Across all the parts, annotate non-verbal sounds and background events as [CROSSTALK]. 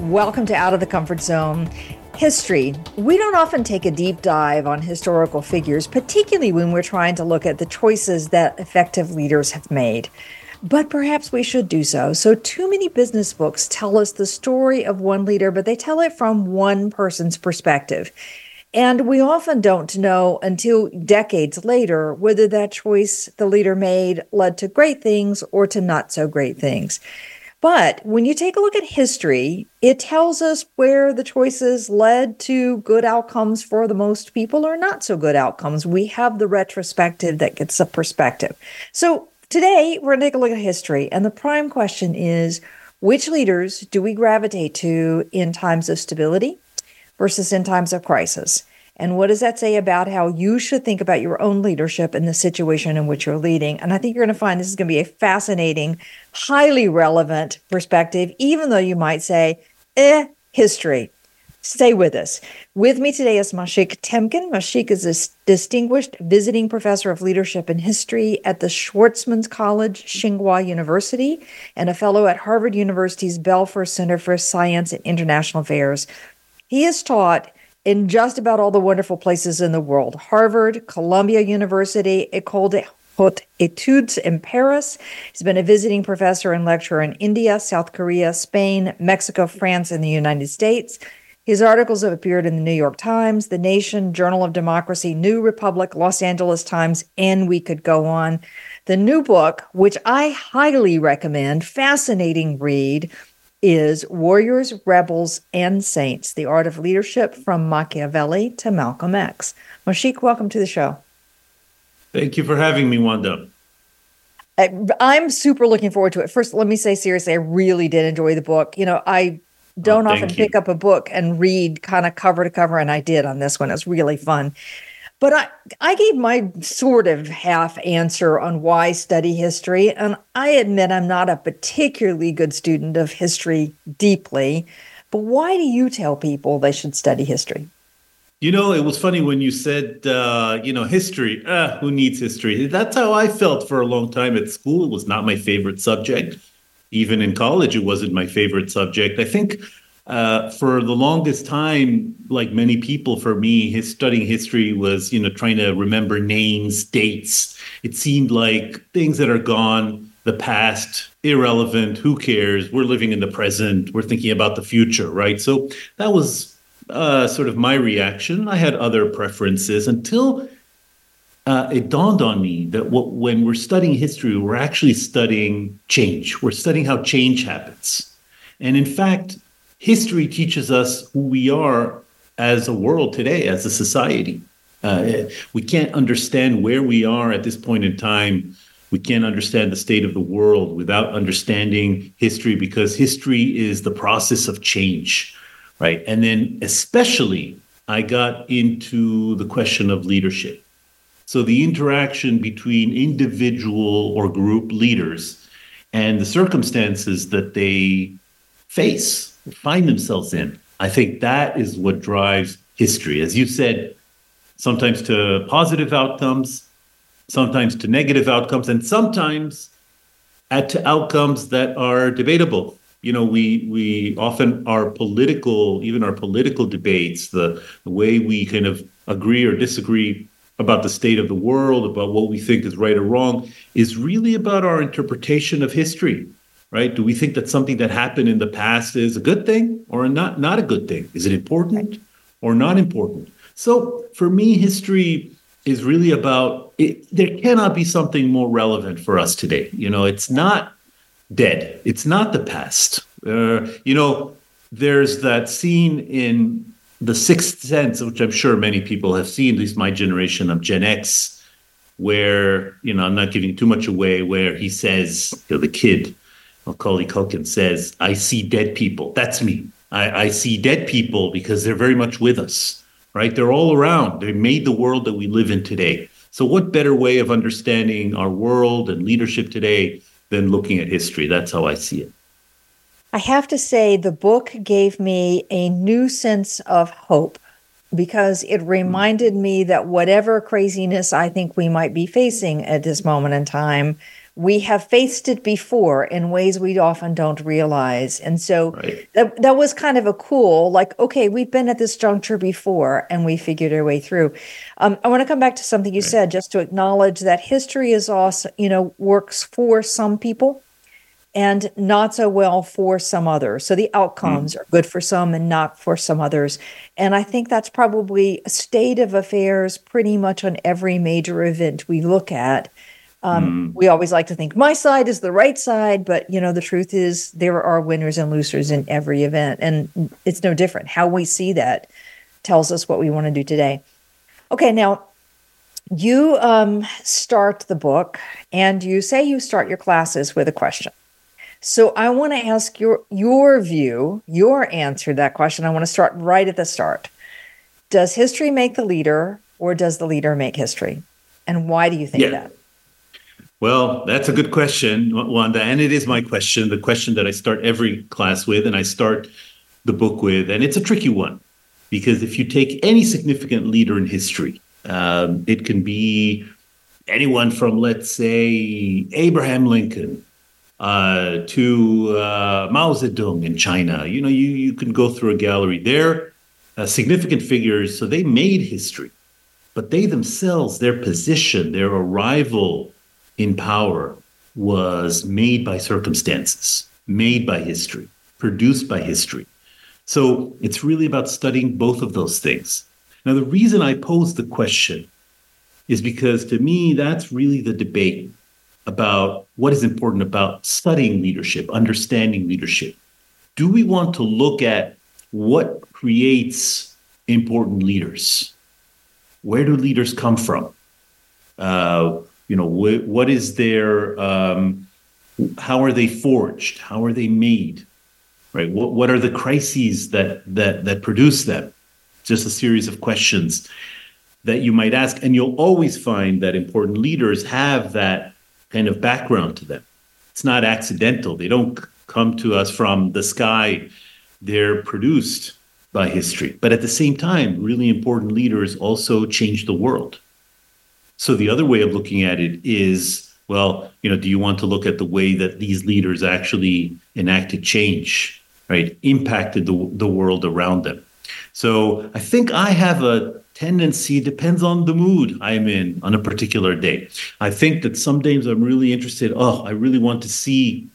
Welcome to Out of the Comfort Zone. History. We don't often take a deep dive on historical figures, particularly when we're trying to look at the choices that effective leaders have made. But perhaps we should do so. So, too many business books tell us the story of one leader, but they tell it from one person's perspective. And we often don't know until decades later whether that choice the leader made led to great things or to not so great things. But when you take a look at history, it tells us where the choices led to good outcomes for the most people or not so good outcomes. We have the retrospective that gets a perspective. So today we're going to take a look at history. And the prime question is which leaders do we gravitate to in times of stability versus in times of crisis? And what does that say about how you should think about your own leadership in the situation in which you're leading? And I think you're going to find this is going to be a fascinating, highly relevant perspective, even though you might say, eh, history. Stay with us. With me today is Moshik Temkin. Moshik is a distinguished visiting professor of leadership and history at the Schwarzman College, Tsinghua University, and a fellow at Harvard University's Belfer Center for Science and International Affairs. He has taught in just about all the wonderful places in the world Harvard, Columbia University, École des Haute Etudes in Paris. He's been a visiting professor and lecturer in India, South Korea, Spain, Mexico, France, and the United States. His articles have appeared in the New York Times, The Nation, Journal of Democracy, New Republic, Los Angeles Times, and we could go on. The new book, which I highly recommend, fascinating read, is Warriors, Rebels, and Saints The Art of Leadership from Machiavelli to Malcolm X. Moshik, welcome to the show. Thank you for having me, Wanda. I'm super looking forward to it. First, let me say seriously, I really did enjoy the book. You know, I don't oh, often you. pick up a book and read kind of cover to cover, and I did on this one. It was really fun. But I, I gave my sort of half answer on why study history. And I admit I'm not a particularly good student of history deeply. But why do you tell people they should study history? You know, it was funny when you said, uh, you know, history. Uh, who needs history? That's how I felt for a long time at school. It was not my favorite subject. Even in college, it wasn't my favorite subject. I think uh, for the longest time, like many people, for me, his studying history was, you know, trying to remember names, dates. It seemed like things that are gone, the past, irrelevant. Who cares? We're living in the present. We're thinking about the future, right? So that was uh, sort of my reaction. I had other preferences until uh, it dawned on me that what, when we're studying history, we're actually studying change. We're studying how change happens. And in fact, history teaches us who we are as a world today, as a society. Uh, we can't understand where we are at this point in time. We can't understand the state of the world without understanding history because history is the process of change, right? And then, especially, I got into the question of leadership. So, the interaction between individual or group leaders and the circumstances that they face find themselves in. I think that is what drives history. As you said, sometimes to positive outcomes, sometimes to negative outcomes, and sometimes at to outcomes that are debatable. You know, we we often our political, even our political debates, the, the way we kind of agree or disagree about the state of the world, about what we think is right or wrong, is really about our interpretation of history right? Do we think that something that happened in the past is a good thing or not not a good thing? Is it important or not important? So for me, history is really about it, there cannot be something more relevant for us today. You know, it's not dead. It's not the past. Uh, you know, there's that scene in The Sixth Sense, which I'm sure many people have seen, at least my generation of Gen X, where, you know, I'm not giving too much away, where he says, you know, the kid, Macaulay Culkin says, I see dead people. That's me. I, I see dead people because they're very much with us, right? They're all around. They made the world that we live in today. So, what better way of understanding our world and leadership today than looking at history? That's how I see it. I have to say, the book gave me a new sense of hope because it hmm. reminded me that whatever craziness I think we might be facing at this moment in time, we have faced it before in ways we often don't realize. And so right. that, that was kind of a cool, like, okay, we've been at this juncture before and we figured our way through. Um, I want to come back to something you right. said just to acknowledge that history is also, you know, works for some people and not so well for some others. So the outcomes mm. are good for some and not for some others. And I think that's probably a state of affairs pretty much on every major event we look at. Um, mm. We always like to think my side is the right side, but you know the truth is there are winners and losers in every event, and it's no different. How we see that tells us what we want to do today. Okay, now you um, start the book, and you say you start your classes with a question. So I want to ask your your view, your answer to that question. I want to start right at the start. Does history make the leader, or does the leader make history? And why do you think yeah. that? Well, that's a good question, Wanda. And it is my question, the question that I start every class with, and I start the book with. And it's a tricky one because if you take any significant leader in history, um, it can be anyone from, let's say, Abraham Lincoln uh, to uh, Mao Zedong in China. You know, you, you can go through a gallery. They're uh, significant figures, so they made history. But they themselves, their position, their arrival, in power was made by circumstances, made by history, produced by history. So it's really about studying both of those things. Now, the reason I pose the question is because to me, that's really the debate about what is important about studying leadership, understanding leadership. Do we want to look at what creates important leaders? Where do leaders come from? Uh, you know wh- what is their um, how are they forged? How are they made? Right? What, what are the crises that that that produce them? Just a series of questions that you might ask and you'll always find that important leaders have that kind of background to them. It's not accidental. They don't come to us from the sky. They're produced by history. But at the same time really important leaders also change the world so the other way of looking at it is, well, you know, do you want to look at the way that these leaders actually enacted change, right? Impacted the, the world around them. So I think I have a tendency, depends on the mood I'm in on a particular day. I think that some days I'm really interested, oh, I really want to see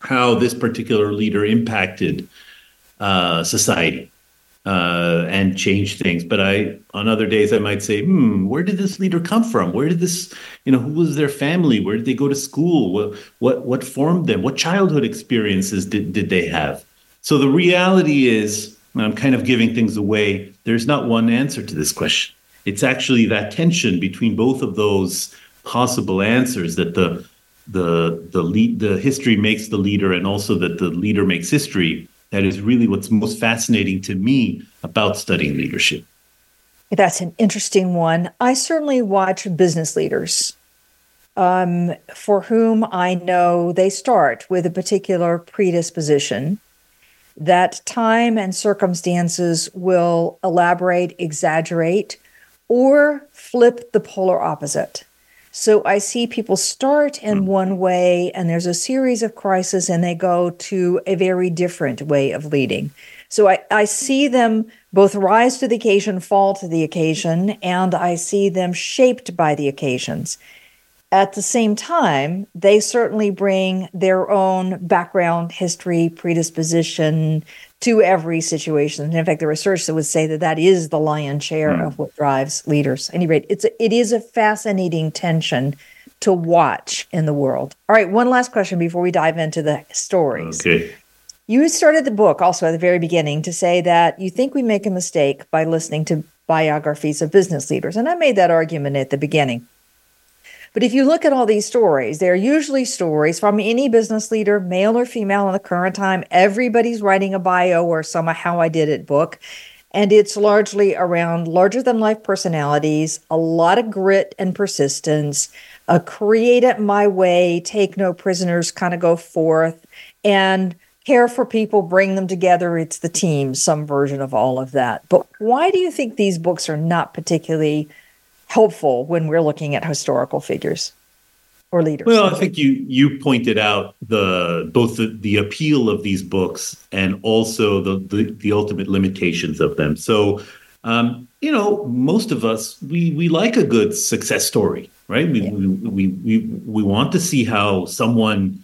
how this particular leader impacted uh, society uh, and change things. But I, on other days, I might say, hmm, where did this leader come from? Where did this, you know, who was their family? Where did they go to school? What, what, what formed them? What childhood experiences did, did they have? So the reality is, I'm kind of giving things away. There's not one answer to this question. It's actually that tension between both of those possible answers that the the the lead, the history makes the leader, and also that the leader makes history that is really what's most fascinating to me about studying leadership. That's an interesting one. I certainly watch business leaders um, for whom I know they start with a particular predisposition that time and circumstances will elaborate, exaggerate, or flip the polar opposite. So I see people start in hmm. one way and there's a series of crises and they go to a very different way of leading. So I, I see them both rise to the occasion, fall to the occasion, and I see them shaped by the occasions. At the same time, they certainly bring their own background, history, predisposition, to every situation. And in fact, the research that would say that that is the lion's share mm. of what drives leaders. At any rate, it's a, it is a fascinating tension to watch in the world. All right, one last question before we dive into the stories. Okay. You started the book also at the very beginning to say that you think we make a mistake by listening to biographies of business leaders. And I made that argument at the beginning. But if you look at all these stories, they're usually stories from any business leader, male or female in the current time. Everybody's writing a bio or some how I did it book. And it's largely around larger than life personalities, a lot of grit and persistence, a create it my way, take no prisoners kind of go forth, and care for people, bring them together. It's the team, some version of all of that. But why do you think these books are not particularly helpful when we're looking at historical figures? or leaders? Well, I think you you pointed out the both the, the appeal of these books and also the, the, the ultimate limitations of them. So, um, you know, most of us we we like a good success story, right? We yeah. we, we we we want to see how someone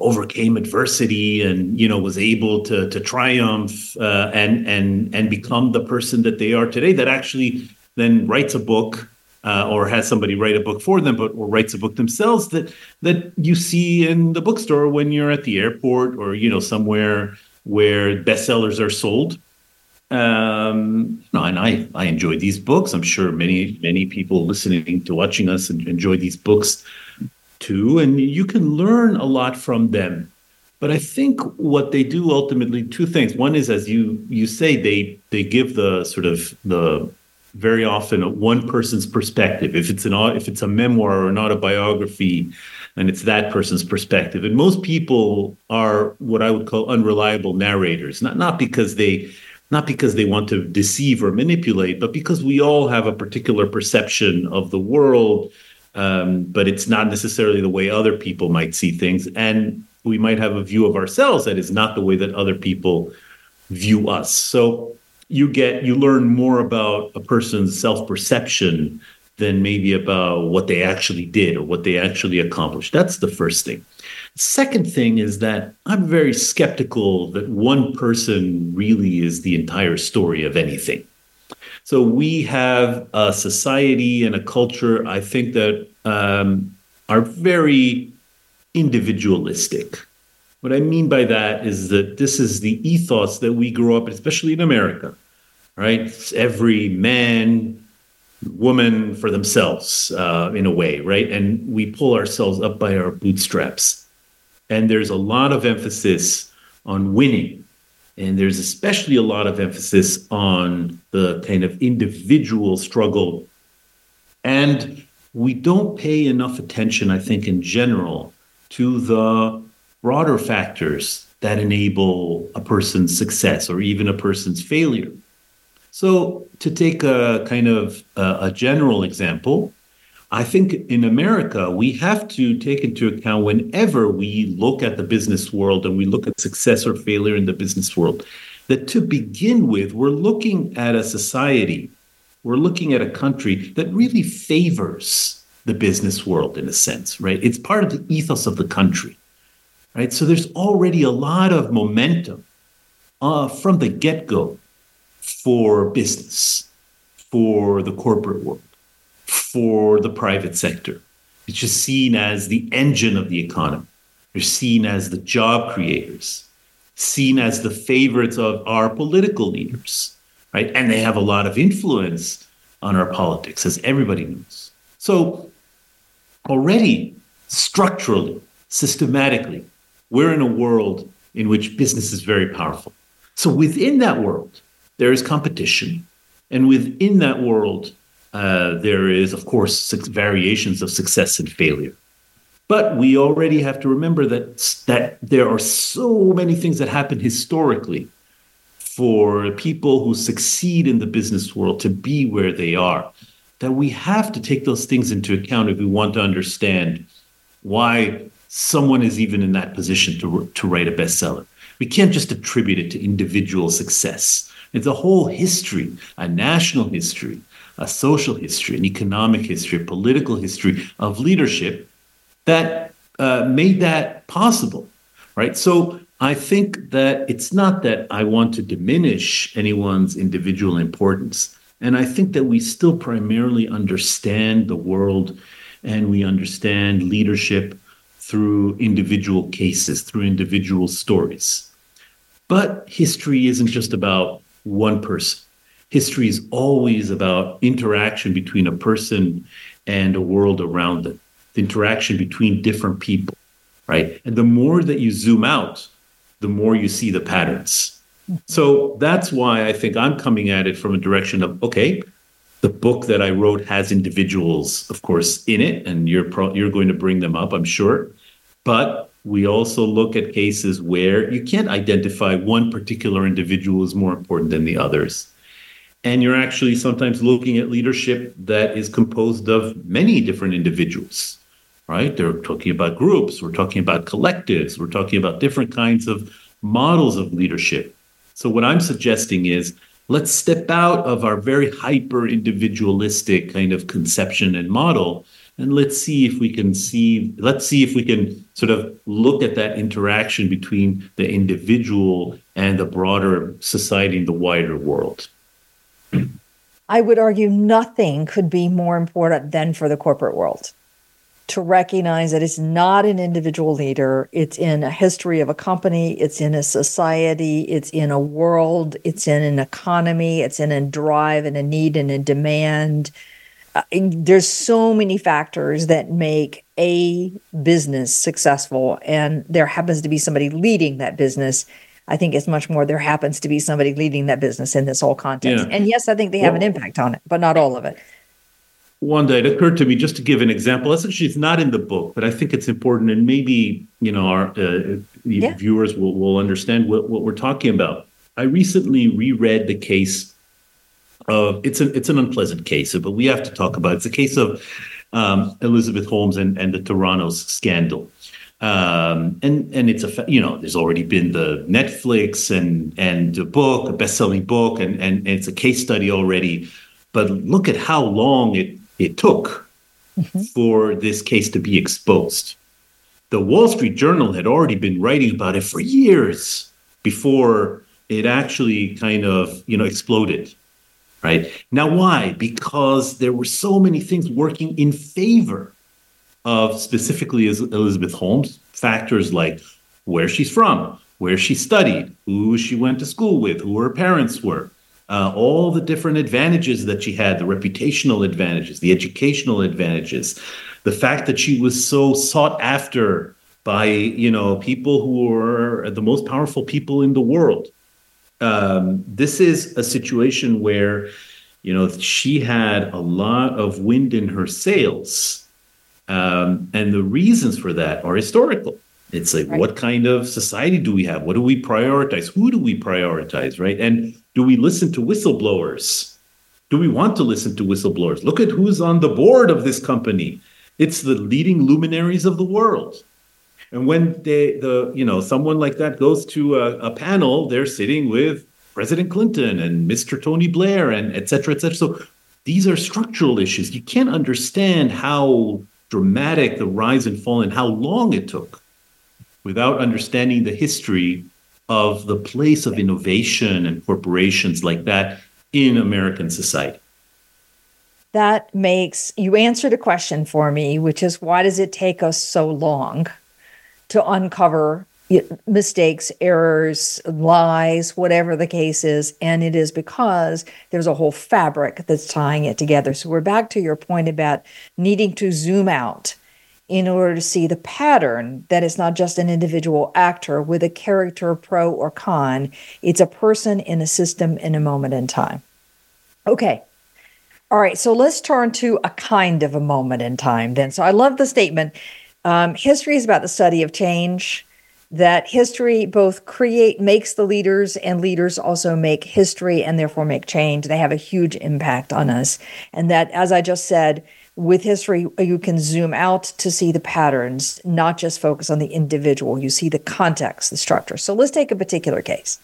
overcame adversity and you know was able to to triumph uh, and and and become the person that they are today that actually then writes a book uh, or has somebody write a book for them, but or writes a book themselves that that you see in the bookstore when you're at the airport or you know somewhere where bestsellers are sold. Um, and I I enjoy these books. I'm sure many many people listening to watching us enjoy these books too, and you can learn a lot from them. But I think what they do ultimately two things. One is, as you you say, they they give the sort of the very often one person's perspective. If it's an if it's a memoir or an autobiography, and it's that person's perspective. And most people are what I would call unreliable narrators, not not because they not because they want to deceive or manipulate, but because we all have a particular perception of the world, um, but it's not necessarily the way other people might see things, and we might have a view of ourselves that is not the way that other people view us. So you get you learn more about a person's self-perception than maybe about what they actually did or what they actually accomplished. That's the first thing. Second thing is that I'm very skeptical that one person really is the entire story of anything. So we have a society and a culture, I think, that um, are very individualistic. What I mean by that is that this is the ethos that we grew up, especially in America, right? It's every man, woman for themselves uh, in a way, right? And we pull ourselves up by our bootstraps. And there's a lot of emphasis on winning. And there's especially a lot of emphasis on the kind of individual struggle. And we don't pay enough attention, I think, in general, to the broader factors that enable a person's success or even a person's failure. So, to take a kind of a, a general example, I think in America, we have to take into account whenever we look at the business world and we look at success or failure in the business world, that to begin with, we're looking at a society, we're looking at a country that really favors the business world in a sense, right? It's part of the ethos of the country right? So there's already a lot of momentum uh, from the get go for business, for the corporate world, for the private sector. It's just seen as the engine of the economy. They're seen as the job creators, seen as the favorites of our political leaders, right? And they have a lot of influence on our politics, as everybody knows. So already structurally, systematically, we're in a world in which business is very powerful. So within that world, there is competition. And within that world, uh, there is, of course, variations of success and failure. But we already have to remember that, that there are so many things that happen historically for people who succeed in the business world to be where they are, that we have to take those things into account if we want to understand why someone is even in that position to, to write a bestseller. We can't just attribute it to individual success. It's a whole history, a national history, a social history, an economic history, a political history of leadership that uh, made that possible, right? So I think that it's not that I want to diminish anyone's individual importance. And I think that we still primarily understand the world and we understand leadership through individual cases, through individual stories. But history isn't just about one person. History is always about interaction between a person and a world around it, the interaction between different people, right? And the more that you zoom out, the more you see the patterns. So that's why I think I'm coming at it from a direction of okay, the book that I wrote has individuals, of course, in it, and you're pro- you're going to bring them up, I'm sure. But we also look at cases where you can't identify one particular individual as more important than the others. And you're actually sometimes looking at leadership that is composed of many different individuals, right? They're talking about groups, we're talking about collectives, we're talking about different kinds of models of leadership. So, what I'm suggesting is let's step out of our very hyper individualistic kind of conception and model and let's see if we can see let's see if we can sort of look at that interaction between the individual and the broader society and the wider world. I would argue nothing could be more important than for the corporate world to recognize that it's not an individual leader. It's in a history of a company. It's in a society. It's in a world. It's in an economy. It's in a drive and a need and a demand. Uh, there's so many factors that make a business successful and there happens to be somebody leading that business. I think it's much more there happens to be somebody leading that business in this whole context. Yeah. and yes i think they have well, an impact on it but not all of it one day it occurred to me just to give an example that's actually it's not in the book but i think it's important and maybe you know our uh, yeah. viewers will, will understand what, what we're talking about i recently reread the case of it's an it's an unpleasant case, but we have to talk about it. It's a case of um, Elizabeth Holmes and, and the Theranos scandal. Um, and and it's a you know there's already been the Netflix and and the book, a best-selling book, and, and and it's a case study already. But look at how long it it took mm-hmm. for this case to be exposed. The Wall Street Journal had already been writing about it for years before it actually kind of you know exploded right? Now, why? Because there were so many things working in favor of specifically Elizabeth Holmes, factors like where she's from, where she studied, who she went to school with, who her parents were, uh, all the different advantages that she had, the reputational advantages, the educational advantages, the fact that she was so sought after by you know people who were the most powerful people in the world um, this is a situation where, you know, she had a lot of wind in her sails. Um, and the reasons for that are historical. It's like, right. what kind of society do we have? What do we prioritize? Who do we prioritize? Right. And do we listen to whistleblowers? Do we want to listen to whistleblowers? Look at who's on the board of this company. It's the leading luminaries of the world. And when they, the you know someone like that goes to a, a panel, they're sitting with President Clinton and Mr. Tony Blair and et cetera, et cetera. So these are structural issues. You can't understand how dramatic the rise and fall and how long it took without understanding the history of the place of innovation and corporations like that in American society. That makes you answered a question for me, which is why does it take us so long to uncover mistakes, errors, lies, whatever the case is. And it is because there's a whole fabric that's tying it together. So we're back to your point about needing to zoom out in order to see the pattern that it's not just an individual actor with a character pro or con, it's a person in a system in a moment in time. Okay. All right, so let's turn to a kind of a moment in time then. So I love the statement um, history is about the study of change. That history both create makes the leaders and leaders also make history and therefore make change. They have a huge impact on us. And that, as I just said, with history, you can zoom out to see the patterns, not just focus on the individual. You see the context, the structure. So let's take a particular case.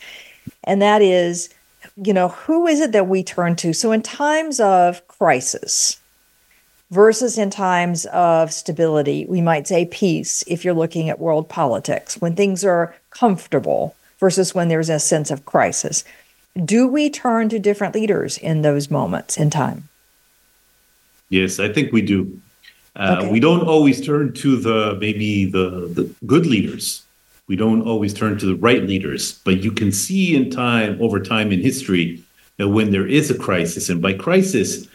And that is, you know, who is it that we turn to? So in times of crisis, versus in times of stability, we might say peace if you're looking at world politics, when things are comfortable versus when there's a sense of crisis. Do we turn to different leaders in those moments in time? Yes, I think we do. Uh, okay. We don't always turn to the maybe the, the good leaders. We don't always turn to the right leaders, but you can see in time, over time in history, that when there is a crisis, and by crisis,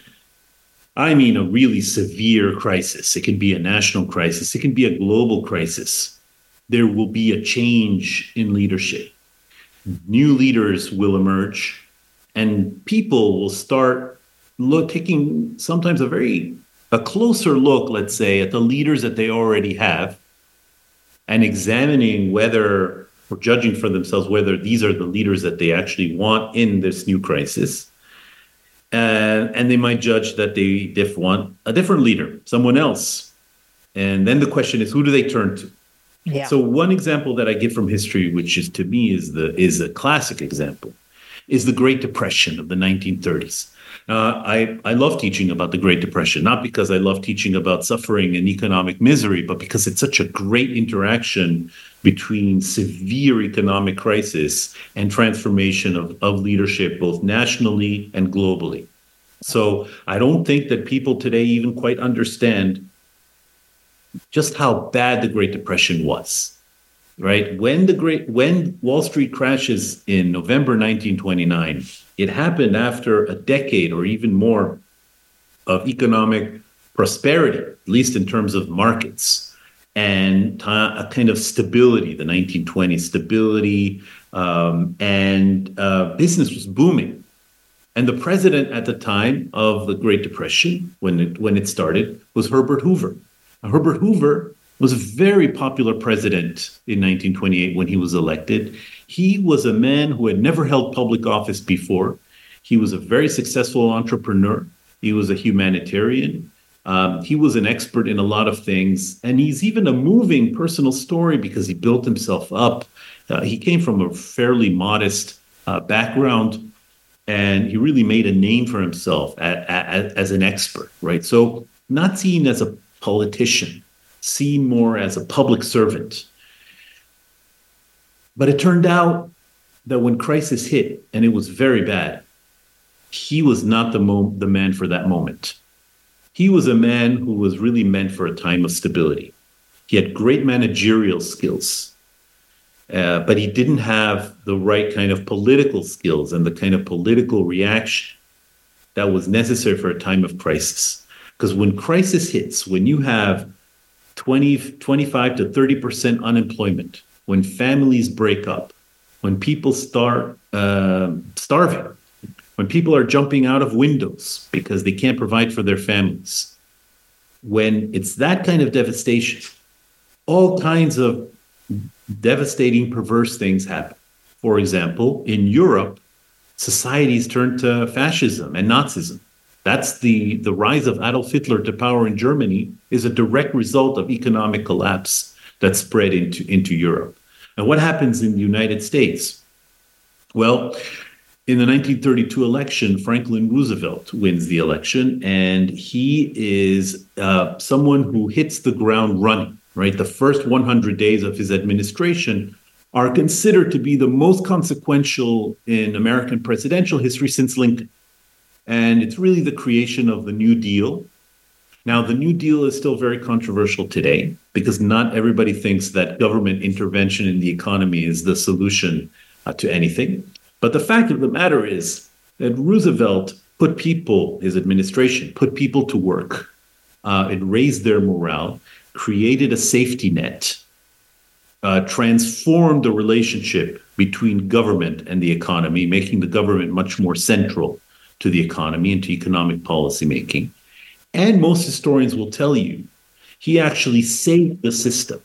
I mean a really severe crisis. It can be a national crisis, it can be a global crisis. There will be a change in leadership. New leaders will emerge, and people will start look, taking sometimes a very a closer look, let's say, at the leaders that they already have and examining whether or judging for themselves whether these are the leaders that they actually want in this new crisis. Uh, and they might judge that they diff want a different leader, someone else. And then the question is, who do they turn to? Yeah. So one example that I give from history, which is to me is the is a classic example, is the Great Depression of the 1930s. Uh, I, I love teaching about the Great Depression, not because I love teaching about suffering and economic misery, but because it's such a great interaction between severe economic crisis and transformation of, of leadership, both nationally and globally. So I don't think that people today even quite understand just how bad the Great Depression was. Right when the great when Wall Street crashes in November 1929, it happened after a decade or even more of economic prosperity, at least in terms of markets, and a kind of stability, the 1920s stability, um, and uh, business was booming. And the president at the time of the Great Depression, when it, when it started, was Herbert Hoover. Now, Herbert Hoover was a very popular president in 1928 when he was elected. He was a man who had never held public office before. He was a very successful entrepreneur. He was a humanitarian. Um, he was an expert in a lot of things. And he's even a moving personal story because he built himself up. Uh, he came from a fairly modest uh, background and he really made a name for himself as, as, as an expert, right? So, not seen as a politician, seen more as a public servant. But it turned out that when crisis hit, and it was very bad, he was not the, mo- the man for that moment. He was a man who was really meant for a time of stability. He had great managerial skills, uh, but he didn't have the right kind of political skills and the kind of political reaction that was necessary for a time of crisis. Because when crisis hits, when you have 20, 25 to 30% unemployment, when families break up, when people start uh, starving, when people are jumping out of windows because they can't provide for their families, when it's that kind of devastation, all kinds of devastating, perverse things happen. For example, in Europe, societies turn to fascism and Nazism. That's the, the rise of Adolf Hitler to power in Germany is a direct result of economic collapse that spread into, into Europe. And what happens in the United States? Well, in the 1932 election, Franklin Roosevelt wins the election, and he is uh, someone who hits the ground running, right? The first 100 days of his administration are considered to be the most consequential in American presidential history since Lincoln. And it's really the creation of the New Deal. Now, the New Deal is still very controversial today because not everybody thinks that government intervention in the economy is the solution uh, to anything. But the fact of the matter is that Roosevelt put people, his administration, put people to work. Uh, it raised their morale, created a safety net, uh, transformed the relationship between government and the economy, making the government much more central to the economy and to economic policymaking. And most historians will tell you he actually saved the system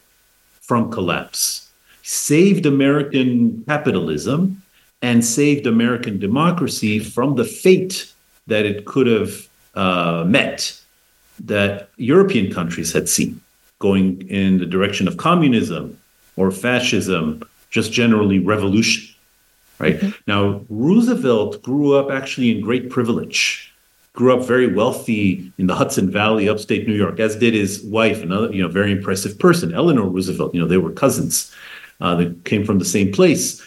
from collapse, saved American capitalism, and saved American democracy from the fate that it could have uh, met that European countries had seen going in the direction of communism or fascism, just generally revolution right? Mm-hmm. Now, Roosevelt grew up actually in great privilege, grew up very wealthy in the Hudson Valley, upstate New York, as did his wife, another, you know, very impressive person, Eleanor Roosevelt. You know, they were cousins. Uh, they came from the same place.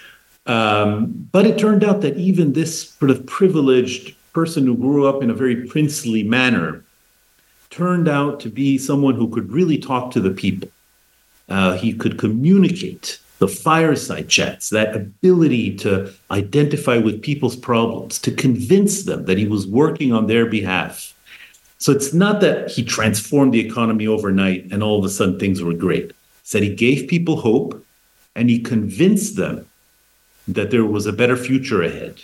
Um, but it turned out that even this sort of privileged person who grew up in a very princely manner turned out to be someone who could really talk to the people. Uh, he could communicate the fireside chats, that ability to identify with people's problems, to convince them that he was working on their behalf. So it's not that he transformed the economy overnight and all of a sudden things were great. It's that he gave people hope and he convinced them that there was a better future ahead.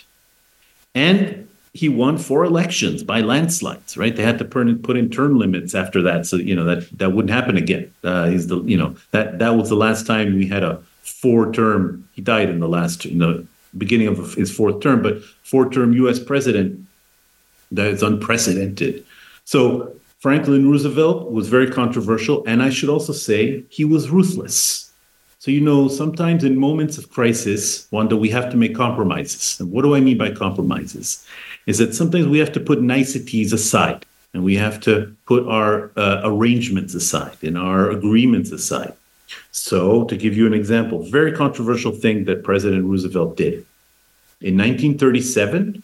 And he won four elections by landslides, right? They had to put in term limits after that. So, you know, that, that wouldn't happen again. Uh, he's the, you know, that, that was the last time we had a four term, he died in the last, in the beginning of his fourth term, but four term US president, that is unprecedented. So Franklin Roosevelt was very controversial. And I should also say he was ruthless. So, you know, sometimes in moments of crisis, Wanda, we have to make compromises. And what do I mean by compromises? Is that sometimes we have to put niceties aside and we have to put our uh, arrangements aside and our agreements aside. So, to give you an example, very controversial thing that President Roosevelt did. In 1937,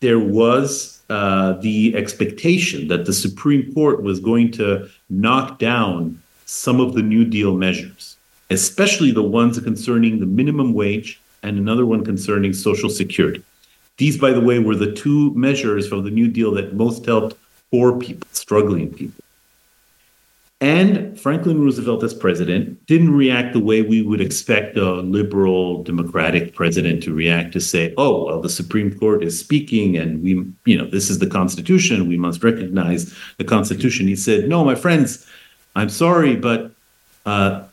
there was uh, the expectation that the Supreme Court was going to knock down some of the New Deal measures, especially the ones concerning the minimum wage and another one concerning Social Security. These, by the way, were the two measures from the New Deal that most helped poor people, struggling people. And Franklin Roosevelt, as president, didn't react the way we would expect a liberal democratic president to react to say, oh, well, the Supreme Court is speaking and we, you know, this is the Constitution. We must recognize the Constitution. He said, no, my friends, I'm sorry, but uh,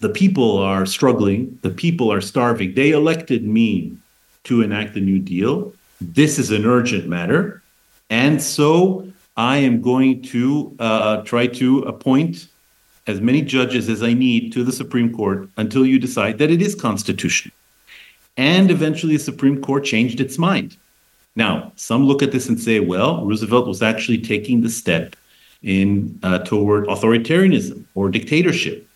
the people are struggling. The people are starving. They elected me to enact the New Deal. This is an urgent matter. And so I am going to uh, try to appoint as many judges as I need to the Supreme Court until you decide that it is constitutional. And eventually, the Supreme Court changed its mind. Now, some look at this and say, well, Roosevelt was actually taking the step in uh, toward authoritarianism or dictatorship.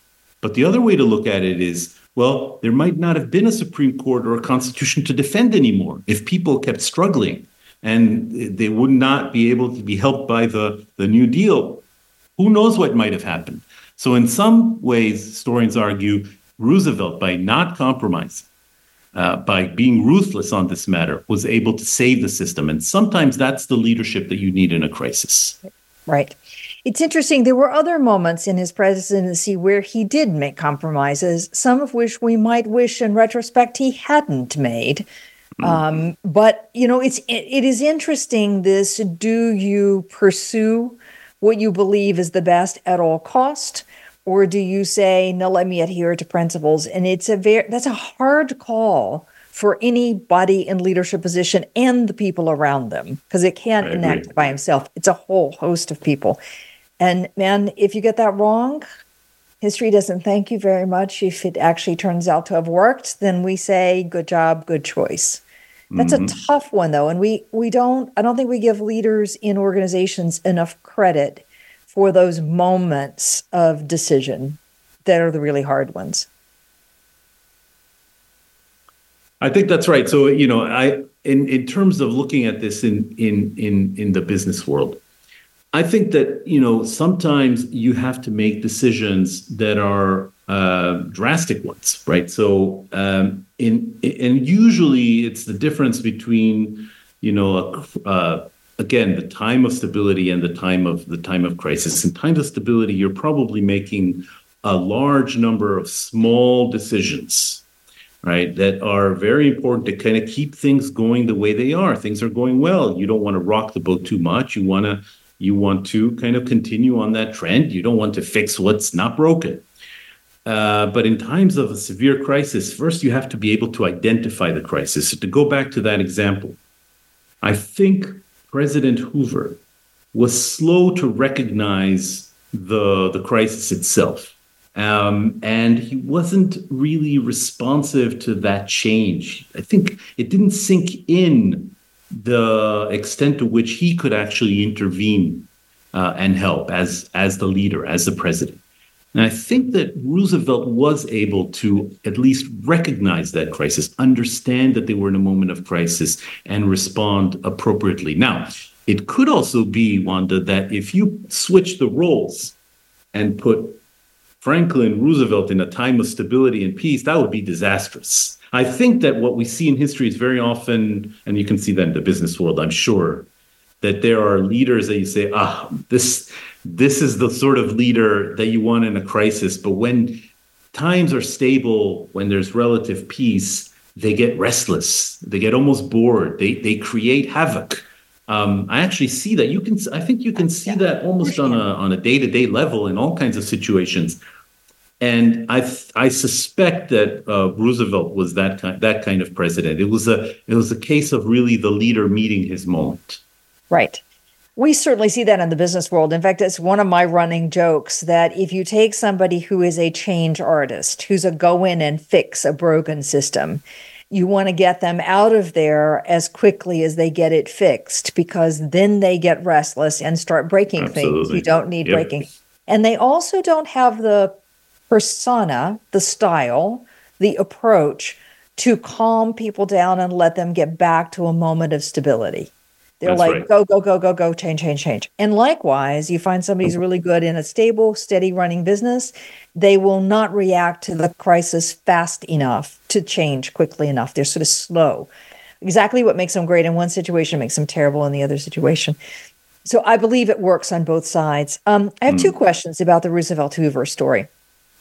But the other way to look at it is, well, there might not have been a Supreme Court or a constitution to defend anymore if people kept struggling and they would not be able to be helped by the, the New Deal, who knows what might have happened? So, in some ways, historians argue Roosevelt, by not compromising, uh, by being ruthless on this matter, was able to save the system. And sometimes that's the leadership that you need in a crisis. Right. It's interesting. There were other moments in his presidency where he did make compromises, some of which we might wish in retrospect he hadn't made. Mm-hmm. Um, but you know, it's it, it is interesting. This do you pursue what you believe is the best at all cost, or do you say no? Let me adhere to principles. And it's a very that's a hard call for anybody in leadership position and the people around them because it can't enact by himself. It's a whole host of people. And man, if you get that wrong, history doesn't thank you very much. If it actually turns out to have worked, then we say, good job, good choice. That's mm-hmm. a tough one though, and we we don't. I don't think we give leaders in organizations enough credit for those moments of decision that are the really hard ones. I think that's right. So you know, I in in terms of looking at this in in in in the business world, I think that you know sometimes you have to make decisions that are uh, drastic ones, right? So, um, in and usually it's the difference between, you know, uh, again the time of stability and the time of the time of crisis. In times of stability, you're probably making a large number of small decisions, right? That are very important to kind of keep things going the way they are. Things are going well. You don't want to rock the boat too much. You want to you want to kind of continue on that trend. You don't want to fix what's not broken. Uh, but in times of a severe crisis, first you have to be able to identify the crisis. So to go back to that example, I think President Hoover was slow to recognize the, the crisis itself. Um, and he wasn't really responsive to that change. I think it didn't sink in the extent to which he could actually intervene uh, and help as as the leader, as the president. And I think that Roosevelt was able to at least recognize that crisis, understand that they were in a moment of crisis, and respond appropriately. Now, it could also be, Wanda, that if you switch the roles and put Franklin Roosevelt in a time of stability and peace, that would be disastrous. I think that what we see in history is very often, and you can see that in the business world, I'm sure, that there are leaders that you say, ah, this this is the sort of leader that you want in a crisis. But when times are stable, when there's relative peace, they get restless. They get almost bored. They they create havoc. Um, I actually see that. You can. I think you can see that almost on a on a day to day level in all kinds of situations. And I I suspect that uh, Roosevelt was that kind that kind of president. It was a it was a case of really the leader meeting his moment. Right. We certainly see that in the business world. In fact, it's one of my running jokes that if you take somebody who is a change artist, who's a go in and fix a broken system, you want to get them out of there as quickly as they get it fixed because then they get restless and start breaking Absolutely. things you don't need yep. breaking. And they also don't have the persona, the style, the approach to calm people down and let them get back to a moment of stability. They're That's like, right. go, go, go, go, go, change, change, change. And likewise, you find somebody's really good in a stable, steady running business, they will not react to the crisis fast enough to change quickly enough. They're sort of slow. Exactly what makes them great in one situation makes them terrible in the other situation. So I believe it works on both sides. Um, I have mm. two questions about the Roosevelt Hoover story.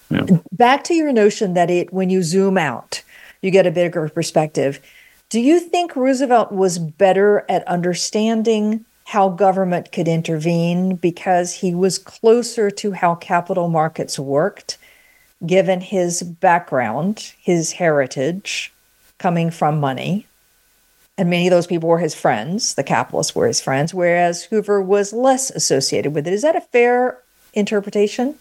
Yeah. Back to your notion that it, when you zoom out, you get a bigger perspective. Do you think Roosevelt was better at understanding how government could intervene because he was closer to how capital markets worked, given his background, his heritage coming from money? And many of those people were his friends, the capitalists were his friends, whereas Hoover was less associated with it. Is that a fair interpretation?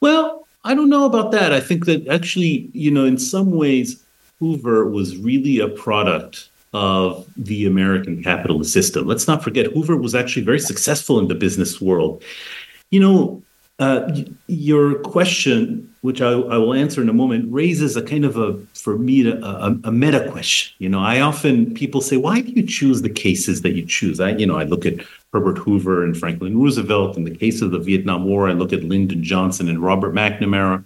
Well, I don't know about that. I think that actually, you know, in some ways, Hoover was really a product of the American capitalist system. Let's not forget, Hoover was actually very successful in the business world. You know, uh, your question, which I, I, will answer in a moment, raises a kind of a, for me, a, a, a, meta question. You know, I often people say, why do you choose the cases that you choose? I, you know, I look at Herbert Hoover and Franklin Roosevelt. In the case of the Vietnam War, I look at Lyndon Johnson and Robert McNamara.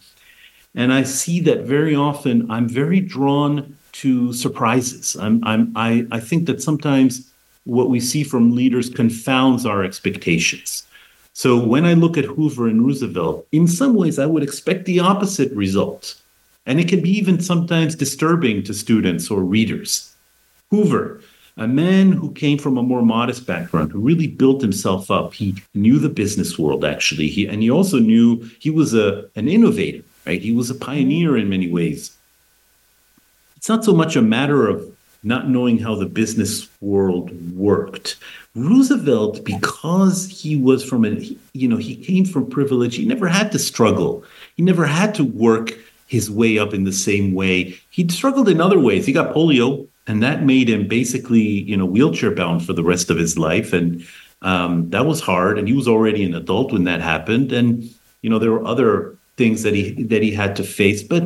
And I see that very often I'm very drawn to surprises. I'm, I'm, I, I think that sometimes what we see from leaders confounds our expectations. So when I look at Hoover and Roosevelt, in some ways I would expect the opposite result. And it can be even sometimes disturbing to students or readers. Hoover, a man who came from a more modest background, who really built himself up. He knew the business world actually. He and he also knew he was a an innovator right? He was a pioneer in many ways. It's not so much a matter of not knowing how the business world worked. Roosevelt, because he was from a, you know, he came from privilege, he never had to struggle. He never had to work his way up in the same way. He struggled in other ways. He got polio, and that made him basically, you know, wheelchair bound for the rest of his life. And um, that was hard. And he was already an adult when that happened. And, you know, there were other things that he that he had to face. But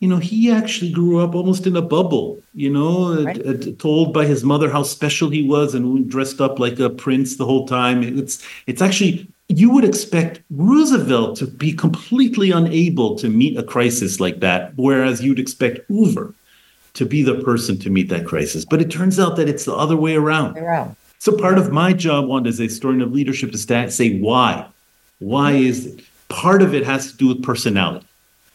you know, he actually grew up almost in a bubble. You know, right. told by his mother how special he was and dressed up like a prince the whole time. It's it's actually you would expect Roosevelt to be completely unable to meet a crisis like that, whereas you'd expect Hoover to be the person to meet that crisis. But it turns out that it's the other way around. around. So part of my job, one as a historian of leadership, is to say why. Why mm-hmm. is it? Part of it has to do with personality.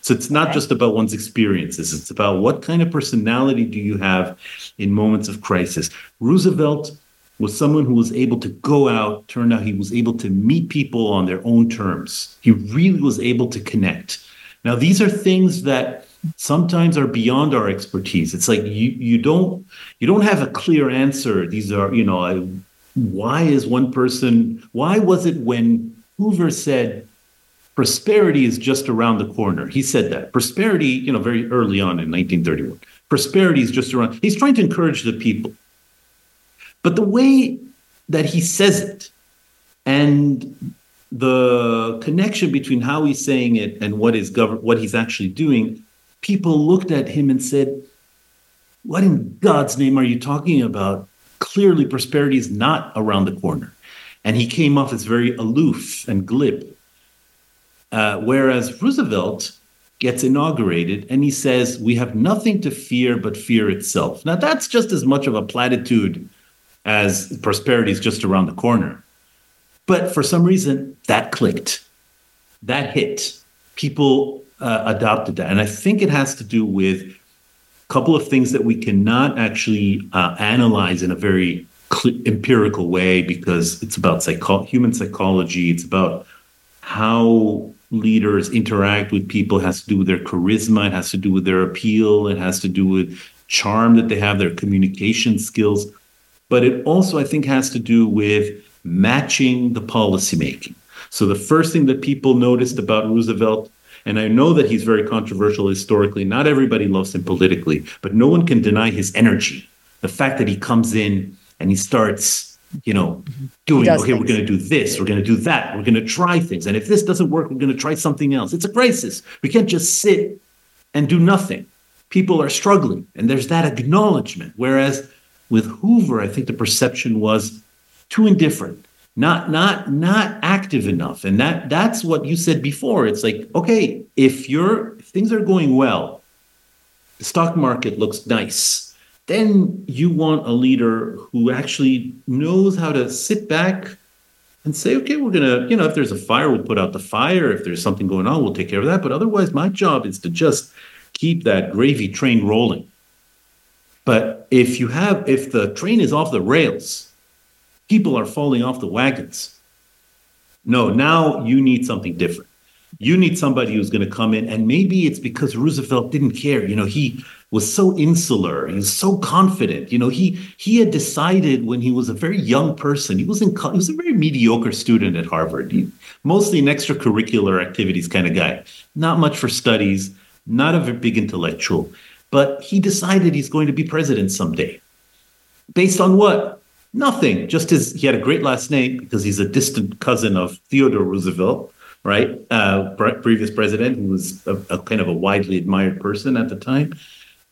So it's not just about one's experiences, it's about what kind of personality do you have in moments of crisis. Roosevelt was someone who was able to go out, turned out he was able to meet people on their own terms. He really was able to connect. Now, these are things that sometimes are beyond our expertise. It's like you you don't you don't have a clear answer. These are, you know, why is one person why was it when Hoover said prosperity is just around the corner. He said that. Prosperity, you know, very early on in 1931. Prosperity is just around. He's trying to encourage the people. But the way that he says it and the connection between how he's saying it and what is gov- what he's actually doing, people looked at him and said, "What in God's name are you talking about? Clearly prosperity is not around the corner." And he came off as very aloof and glib. Uh, whereas Roosevelt gets inaugurated and he says, We have nothing to fear but fear itself. Now, that's just as much of a platitude as prosperity is just around the corner. But for some reason, that clicked, that hit. People uh, adopted that. And I think it has to do with a couple of things that we cannot actually uh, analyze in a very empirical way because it's about psycho- human psychology. It's about how leaders interact with people it has to do with their charisma it has to do with their appeal it has to do with charm that they have their communication skills. But it also i think has to do with matching the policymaking. So the first thing that people noticed about roosevelt and i know that he's very controversial historically not everybody loves him politically but no one can deny his energy. The fact that he comes in and he starts you know, mm-hmm. doing, okay, things. we're going to do this, we're going to do that, we're going to try things. And if this doesn't work, we're going to try something else. It's a crisis. We can't just sit and do nothing. People are struggling, and there's that acknowledgement. Whereas with Hoover, I think the perception was too indifferent, not not not active enough. And that that's what you said before. It's like, okay, if you're if things are going well, the stock market looks nice then you want a leader who actually knows how to sit back and say, okay, we're going to, you know, if there's a fire, we'll put out the fire. If there's something going on, we'll take care of that. But otherwise, my job is to just keep that gravy train rolling. But if you have, if the train is off the rails, people are falling off the wagons. No, now you need something different. You need somebody who's going to come in, and maybe it's because Roosevelt didn't care. You know, he was so insular. He was so confident. You know, he he had decided when he was a very young person. He was in he was a very mediocre student at Harvard. He, mostly an extracurricular activities kind of guy. Not much for studies. Not a big intellectual. But he decided he's going to be president someday. Based on what? Nothing. Just as he had a great last name because he's a distant cousin of Theodore Roosevelt, right? Uh, previous president who was a, a kind of a widely admired person at the time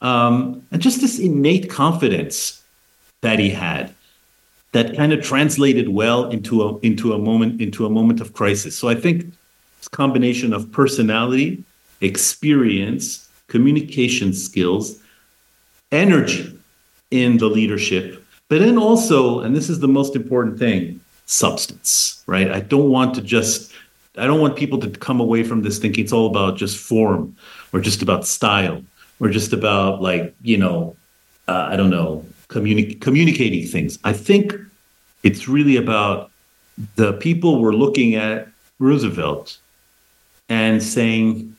um, and just this innate confidence that he had that kind of translated well into a into a moment into a moment of crisis. So I think a combination of personality, experience, communication skills, energy in the leadership, but then also, and this is the most important thing, substance, right? I don't want to just I don't want people to come away from this thinking it's all about just form or just about style or just about like you know uh, i don't know communi- communicating things i think it's really about the people were looking at roosevelt and saying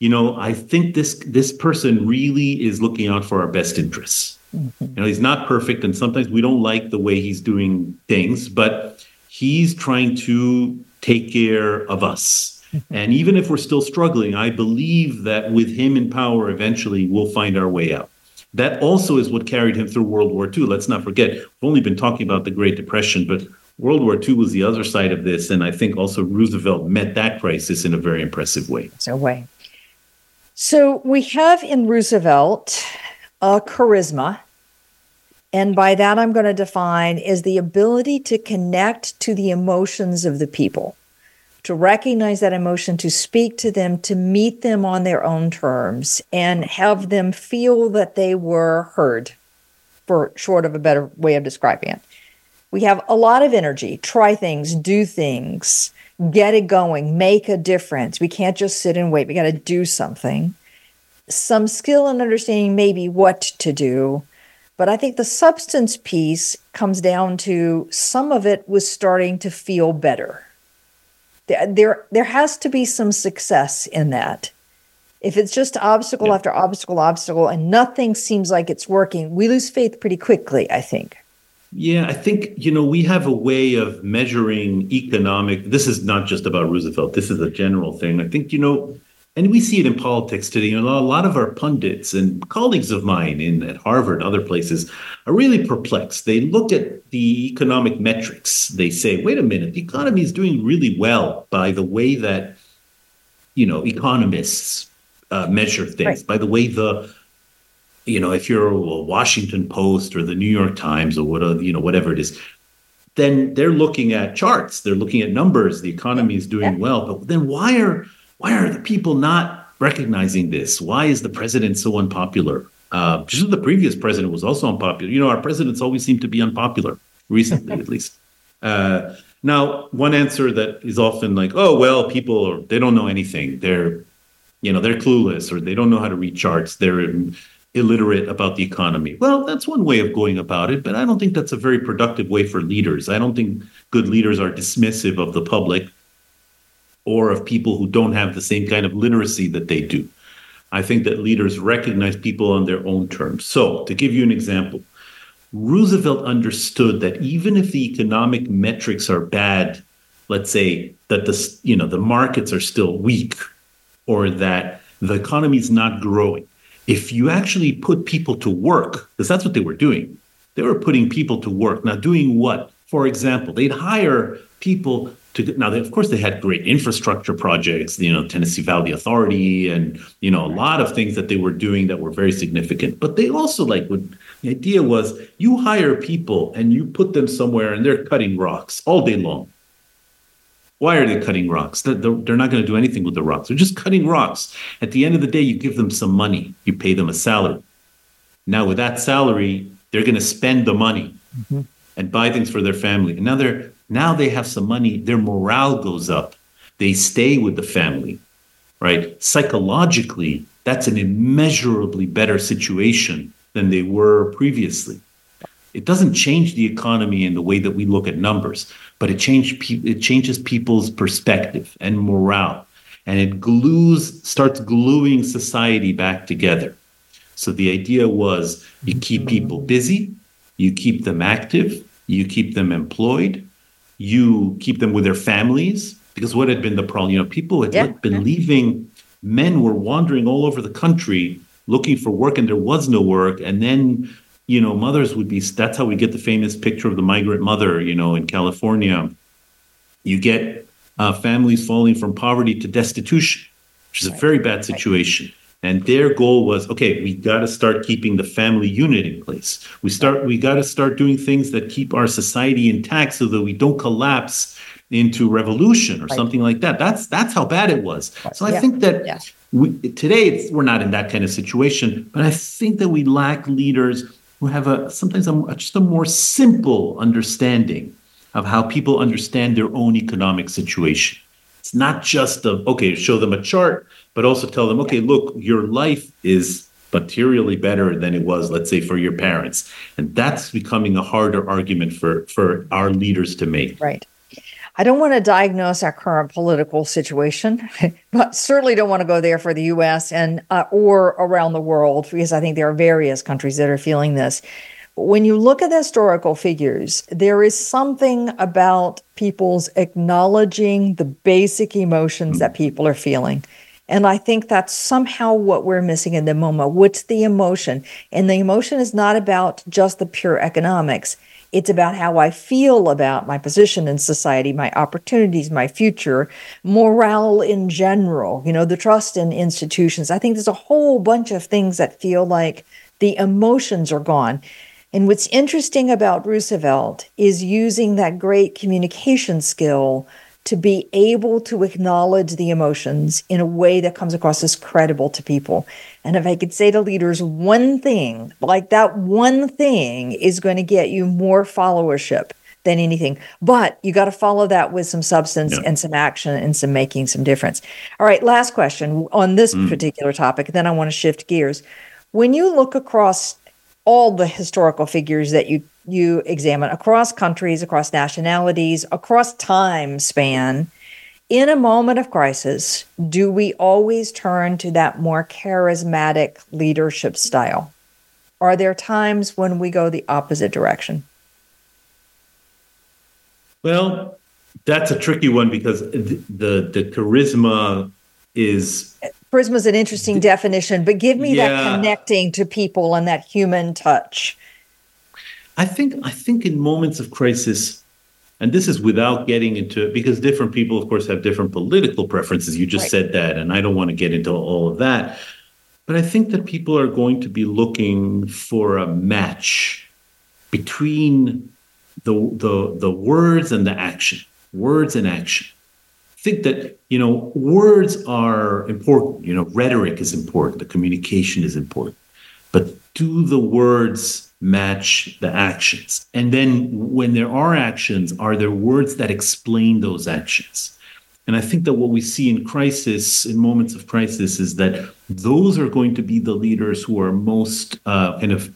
you know i think this this person really is looking out for our best interests mm-hmm. you know he's not perfect and sometimes we don't like the way he's doing things but he's trying to take care of us and even if we're still struggling, I believe that with him in power, eventually we'll find our way out. That also is what carried him through World War II. Let's not forget, we've only been talking about the Great Depression, but World War II was the other side of this. And I think also Roosevelt met that crisis in a very impressive way. So, way. So we have in Roosevelt a charisma. And by that, I'm going to define is the ability to connect to the emotions of the people to recognize that emotion, to speak to them, to meet them on their own terms, and have them feel that they were heard, for short of a better way of describing it. We have a lot of energy, try things, do things, get it going, make a difference. We can't just sit and wait. We got to do something. Some skill and understanding maybe what to do. But I think the substance piece comes down to some of it was starting to feel better. There there has to be some success in that. If it's just obstacle yeah. after obstacle obstacle and nothing seems like it's working we lose faith pretty quickly i think. Yeah i think you know we have a way of measuring economic this is not just about roosevelt this is a general thing. I think you know and we see it in politics today. You know, a lot of our pundits and colleagues of mine in at Harvard, other places, are really perplexed. They look at the economic metrics. They say, "Wait a minute, the economy is doing really well by the way that you know economists uh, measure things, right. by the way the you know if you're a Washington Post or the New York Times or what you know whatever it is." Then they're looking at charts. They're looking at numbers. The economy is doing yeah. well, but then why are why are the people not recognizing this? Why is the president so unpopular? Uh, just the previous president was also unpopular. You know, our presidents always seem to be unpopular, recently at least. [LAUGHS] Uh, now, one answer that is often like, oh, well, people, they don't know anything. They're, you know, they're clueless or they don't know how to read charts. They're illiterate about the economy. Well, that's one way of going about it, but I don't think that's a very productive way for leaders. I don't think good leaders are dismissive of the public or of people who don't have the same kind of literacy that they do. I think that leaders recognize people on their own terms. So, to give you an example, Roosevelt understood that even if the economic metrics are bad, let's say that the you know the markets are still weak or that the economy is not growing, if you actually put people to work, because that's what they were doing, they were putting people to work. Now, doing what? For example, they'd hire people to now they, of course they had great infrastructure projects you know tennessee valley authority and you know a lot of things that they were doing that were very significant. But they also like would the idea was you hire people and you put them somewhere and they're cutting rocks all day long. Why are they cutting rocks? They're, they're not going to do anything with the rocks. They're just cutting rocks. At the end of the day you give them some money. You pay them a salary. Now with that salary they're going to spend the money mm-hmm. and buy things for their family. And now they're now they have some money, their morale goes up. They stay with the family, right? Psychologically, that's an immeasurably better situation than they were previously. It doesn't change the economy in the way that we look at numbers, but it, change, it changes people's perspective and morale. And it glues, starts gluing society back together. So the idea was you keep mm-hmm. people busy, you keep them active, you keep them employed, you keep them with their families because what had been the problem you know people had yeah. been leaving men were wandering all over the country looking for work and there was no work and then you know mothers would be that's how we get the famous picture of the migrant mother you know in california. You get uh, families falling from poverty to destitution which is a very bad situation and their goal was okay we got to start keeping the family unit in place we start we got to start doing things that keep our society intact so that we don't collapse into revolution or right. something like that that's that's how bad it was so i yeah. think that yeah. we, today we're not in that kind of situation but i think that we lack leaders who have a sometimes a, just a more simple understanding of how people understand their own economic situation it's not just a okay show them a chart but also tell them, okay, look, your life is materially better than it was, let's say, for your parents. And that's becoming a harder argument for, for our leaders to make. Right. I don't want to diagnose our current political situation, [LAUGHS] but certainly don't want to go there for the U.S. and uh, or around the world because I think there are various countries that are feeling this. When you look at the historical figures, there is something about people's acknowledging the basic emotions mm-hmm. that people are feeling. And I think that's somehow what we're missing in the moment. What's the emotion? And the emotion is not about just the pure economics. It's about how I feel about my position in society, my opportunities, my future, morale in general, you know, the trust in institutions. I think there's a whole bunch of things that feel like the emotions are gone. And what's interesting about Roosevelt is using that great communication skill to be able to acknowledge the emotions in a way that comes across as credible to people. And if I could say to leaders one thing, like that one thing is going to get you more followership than anything. But you got to follow that with some substance yeah. and some action and some making some difference. All right, last question on this mm. particular topic. Then I want to shift gears. When you look across all the historical figures that you you examine across countries, across nationalities, across time span, in a moment of crisis, do we always turn to that more charismatic leadership style? Are there times when we go the opposite direction? Well, that's a tricky one because the the, the charisma is charisma is an interesting definition, but give me yeah. that connecting to people and that human touch. I think I think in moments of crisis, and this is without getting into it because different people, of course, have different political preferences. You just right. said that, and I don't want to get into all of that. But I think that people are going to be looking for a match between the the the words and the action, words and action. I think that you know words are important. You know, rhetoric is important. The communication is important. but do the words match the actions? And then when there are actions, are there words that explain those actions? And I think that what we see in crisis, in moments of crisis, is that those are going to be the leaders who are most uh, kind of,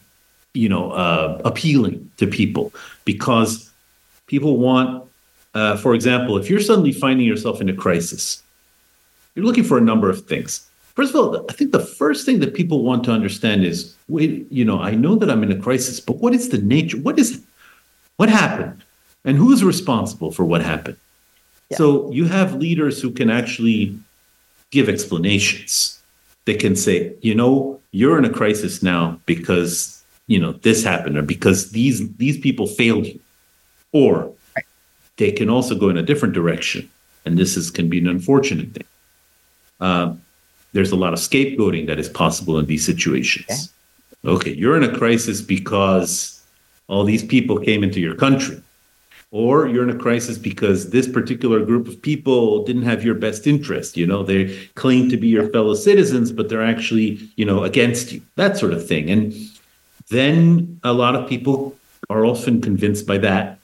you know, uh, appealing to people because people want, uh, for example, if you're suddenly finding yourself in a crisis, you're looking for a number of things. First of all, I think the first thing that people want to understand is, wait, you know, I know that I'm in a crisis, but what is the nature? What is, what happened, and who is responsible for what happened? So you have leaders who can actually give explanations. They can say, you know, you're in a crisis now because you know this happened or because these these people failed you, or right. they can also go in a different direction, and this is can be an unfortunate thing. Uh, there's a lot of scapegoating that is possible in these situations. Okay. okay, you're in a crisis because all these people came into your country. Or you're in a crisis because this particular group of people didn't have your best interest you know? They claim to be your fellow citizens but they're actually you know against you that sort of thing. And then a lot of people are often convinced by that.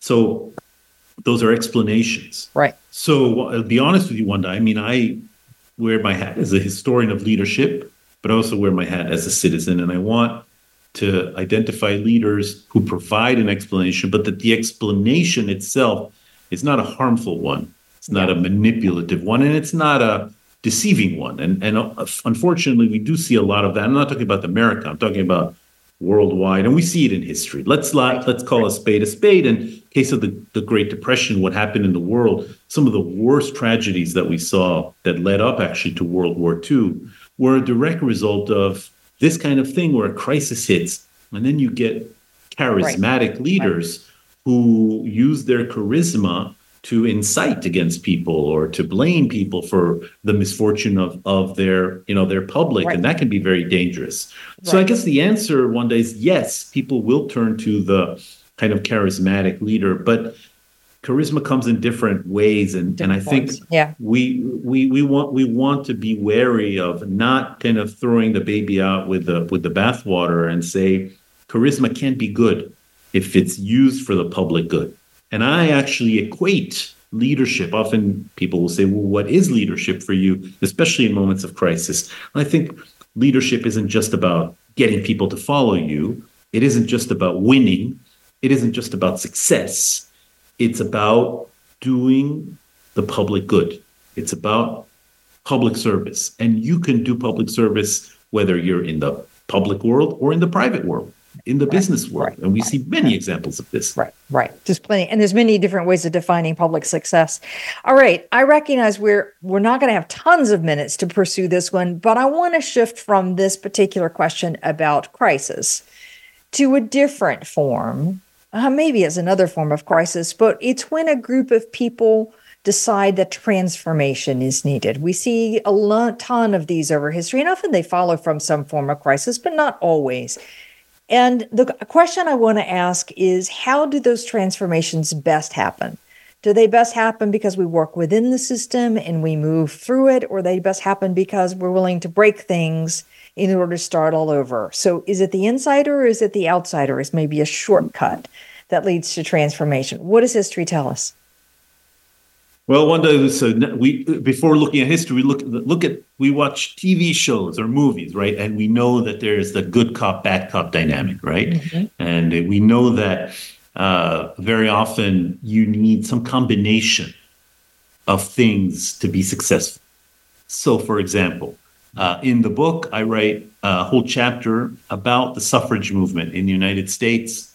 So those are explanations. Right. So i'll be honest with you wanda. I mean i wear my hat as a historian of leadership but also wear my hat as a citizen and i want to identify leaders who provide an explanation, but that the explanation itself is not a harmful one. It's not a manipulative one, and it's not a deceiving one. And and uh, unfortunately, we do see a lot of that. I'm not talking about America. I'm talking about worldwide, and we see it in history. Let's let, let's call a spade a spade. In case of the, the Great Depression, what happened in the world, some of the worst tragedies that we saw that led up actually to World War II were a direct result of this kind of thing where a crisis hits, and then you get charismatic right. leaders right. who use their charisma to incite against people or to blame people for the misfortune of of their you know their public right. and that can be very dangerous so i guess the answer Wanda is yes people will turn to the kind of charismatic leader but charisma comes in different ways. And, different and i think yeah. we we we want we want to be wary of not kind of throwing the baby out with the with the bathwater and say charisma can be good if it's used for the public good. And i actually equate leadership. Often people will say well what is leadership for you? Especially in moments of crisis. And i think leadership isn't just about getting people to follow you. It isn't just about winning it isn't just about success. It's about doing the public good. It's about public service. And you can do public service whether you're in the public world or in the private world in the right, business world. Right, and we right, see many examples of this. Right. Right. Just plenty and there's many different ways of defining public success. All right. I recognize we're we're not going to have tons of minutes to pursue this one but i want to shift from this particular question about crisis to a different form uh, maybe it's another form of crisis, but it's when a group of people decide that transformation is needed. We see a lot, ton of these over history, and often they follow from some form of crisis, but not always. And the question I want to ask is how do those transformations best happen? Do they best happen because we work within the system and we move through it, or they best happen because we're willing to break things in order to start all over. So is it the insider or is it the outsider? Is maybe a shortcut that leads to transformation. What does history tell us? Well, Wanda, so we before looking at history, we look look at we watch TV shows or movies, right? And we know that there's the good cop, bad cop dynamic, right? Mm-hmm. And we know that uh, very often you need some combination of things to be successful. So, for example, uh, in the book, I write a whole chapter about the suffrage movement in the United States,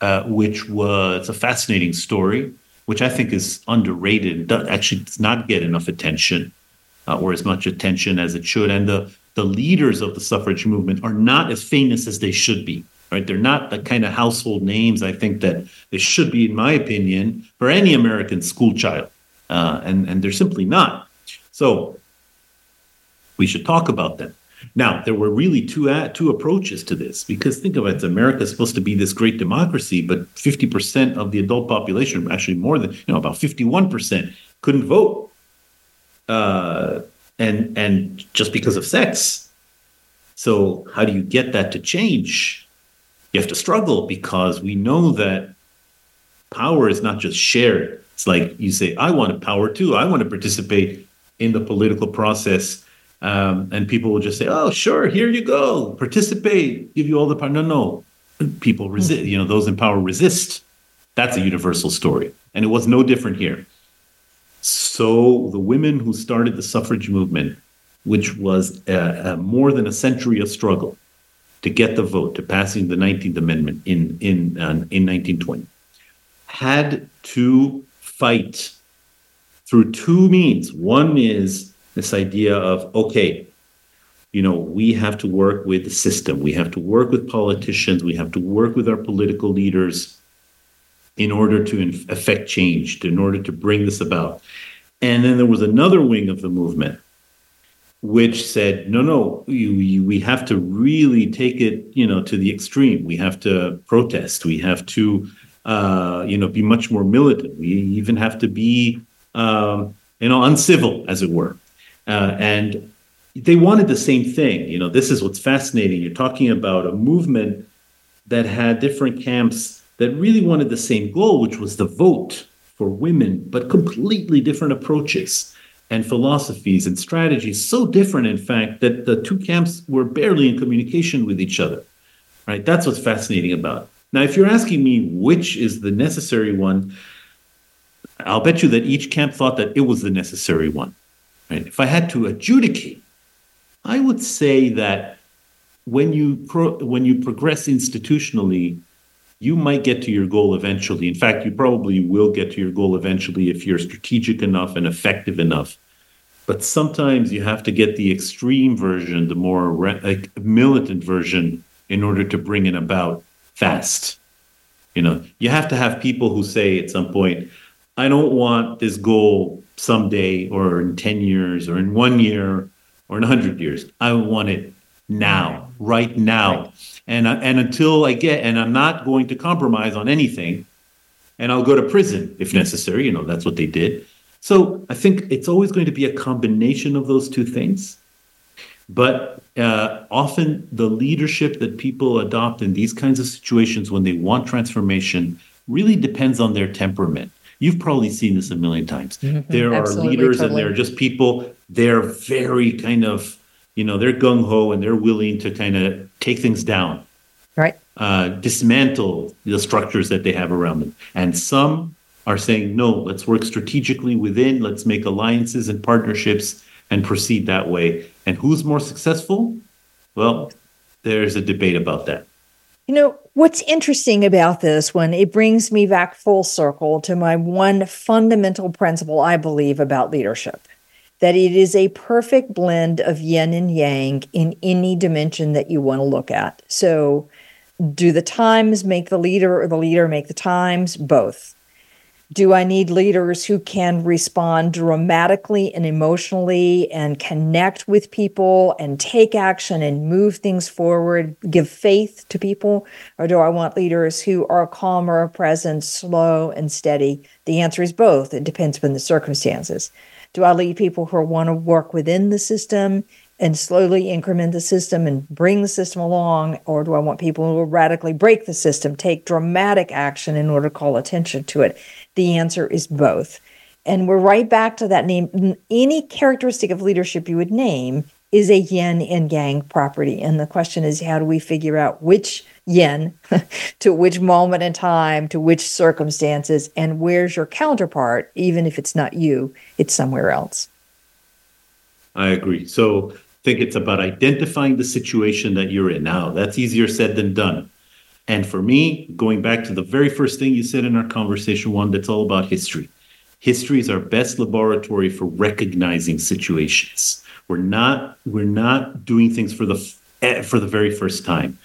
uh, which was a fascinating story, which I think is underrated. Actually, does not get enough attention uh, or as much attention as it should. And the the leaders of the suffrage movement are not as famous as they should be. Right? They're not the kind of household names I think that they should be, in my opinion, for any American school child. Uh, and and they're simply not. So we should talk about them. Now, there were really two uh, two approaches to this because think of it, America is supposed to be this great democracy, but 50% of the adult population, actually more than, you know, about 51% couldn't vote. Uh, and and just because of sex. So, how do you get that to change? You have to struggle because we know that power is not just shared. It's like you say, I want power too. I want to participate in the political process. Um, and people will just say, oh, sure, here you go, participate, give you all the power. No, no. People resist, you know, those in power resist. That's a universal story. And it was no different here. So the women who started the suffrage movement, which was uh, uh, more than a century of struggle to get the vote, to passing the 19th Amendment in, in, uh, in 1920, had to fight through two means. One is this idea of, okay, you know, we have to work with the system, we have to work with politicians, we have to work with our political leaders in order to affect change, in order to bring this about. And then there was another wing of the movement which said, no, no, you, you, we have to really take it, you know, to the extreme. We have to protest. We have to, uh, you know, be much more militant. We even have to be, um, you know, uncivil, as it were. Uh, and they wanted the same thing. You know, this is what's fascinating. You're talking about a movement that had different camps that really wanted the same goal, which was the vote for women, but completely different approaches and philosophies and strategies. So different, in fact, that the two camps were barely in communication with each other. Right? That's what's fascinating about it. Now, if you're asking me which is the necessary one, I'll bet you that each camp thought that it was the necessary one. Right? If I had to adjudicate, I would say that when you pro- when you progress institutionally, you might get to your goal eventually. In fact, you probably will get to your goal eventually if you're strategic enough and effective enough. But sometimes you have to get the extreme version, the more re- like militant version, in order to bring it about fast. You know, you have to have people who say at some point, I don't want this goal someday or in 10 years or in one year or in 100 years. I want it now, right now. Right. And, and until I get, and I'm not going to compromise on anything, and I'll go to prison if necessary. You know, that's what they did. So I think it's always going to be a combination of those two things. But uh, often the leadership that people adopt in these kinds of situations when they want transformation really depends on their temperament. You've probably seen this a million times. Mm-hmm. There are leaders totally. and there are just people, they're very kind of you know they're gung ho and they're willing to kind of take things down, right? Uh, dismantle the structures that they have around them. And some are saying, no, let's work strategically within. Let's make alliances and partnerships and proceed that way. And who's more successful? Well, there's a debate about that. You know, what's interesting about this one, it brings me back full circle to my one fundamental principle I believe about leadership that it is a perfect blend of yin and yang in any dimension that you want to look at. So, do the times make the leader or the leader make the times? Both. Do I need leaders who can respond dramatically and emotionally and connect with people and take action and move things forward, give faith to people? Or do I want leaders who are calmer, present, slow, and steady? The answer is both. It depends upon the circumstances. Do I lead people who want to work within the system and slowly increment the system and bring the system along? Or do I want people who will radically break the system, take dramatic action in order to call attention to it? The answer is both. And we're right back to that name. Any characteristic of leadership you would name is a yin and yang property. And the question is, how do we figure out which yin [LAUGHS] to which moment in time, to which circumstances, and where's your counterpart, even if it's not you, it's somewhere else. I agree. So I think it's about identifying the situation that you're in now. That's easier said than done. And for me, going back to the very first thing you said in our conversation, Wanda that's all about history. History is our best laboratory for recognizing situations. We're not we're not doing things for the eh, for the very first time.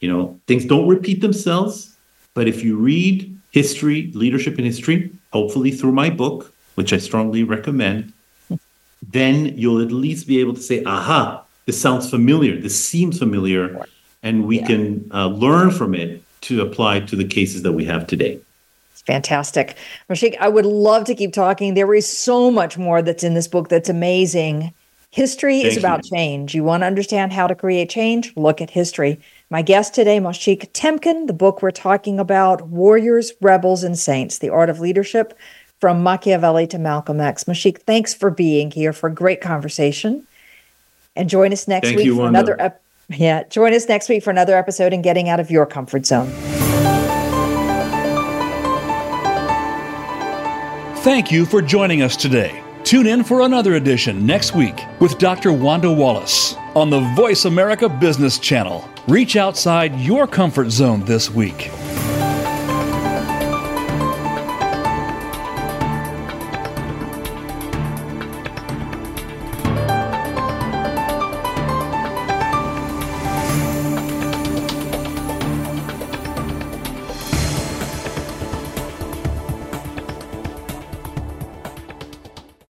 You know, things don't repeat themselves, but if you read history, leadership in history, hopefully through my book, which I strongly recommend, then you'll at least be able to say, aha, this sounds familiar, this seems familiar, and we yeah. can uh, learn from it to apply to the cases that we have today. Fantastic. Moshik, I would love to keep talking. There is so much more that's in this book that's amazing. History Thank is about you. change. You want to understand how to create change? Look at history. My guest today, Moshik Temkin, the book we're talking about, Warriors, Rebels, and Saints The Art of Leadership from Machiavelli to Malcolm X. Moshik, thanks for being here for a great conversation. And join us next Thank week you, for another ep- yeah, join us next week for another episode in Getting Out of Your Comfort Zone. Thank you for joining us today. Tune in for another edition next week with Dr. Wanda Wallace on the Voice America Business Channel. Reach outside your comfort zone this week.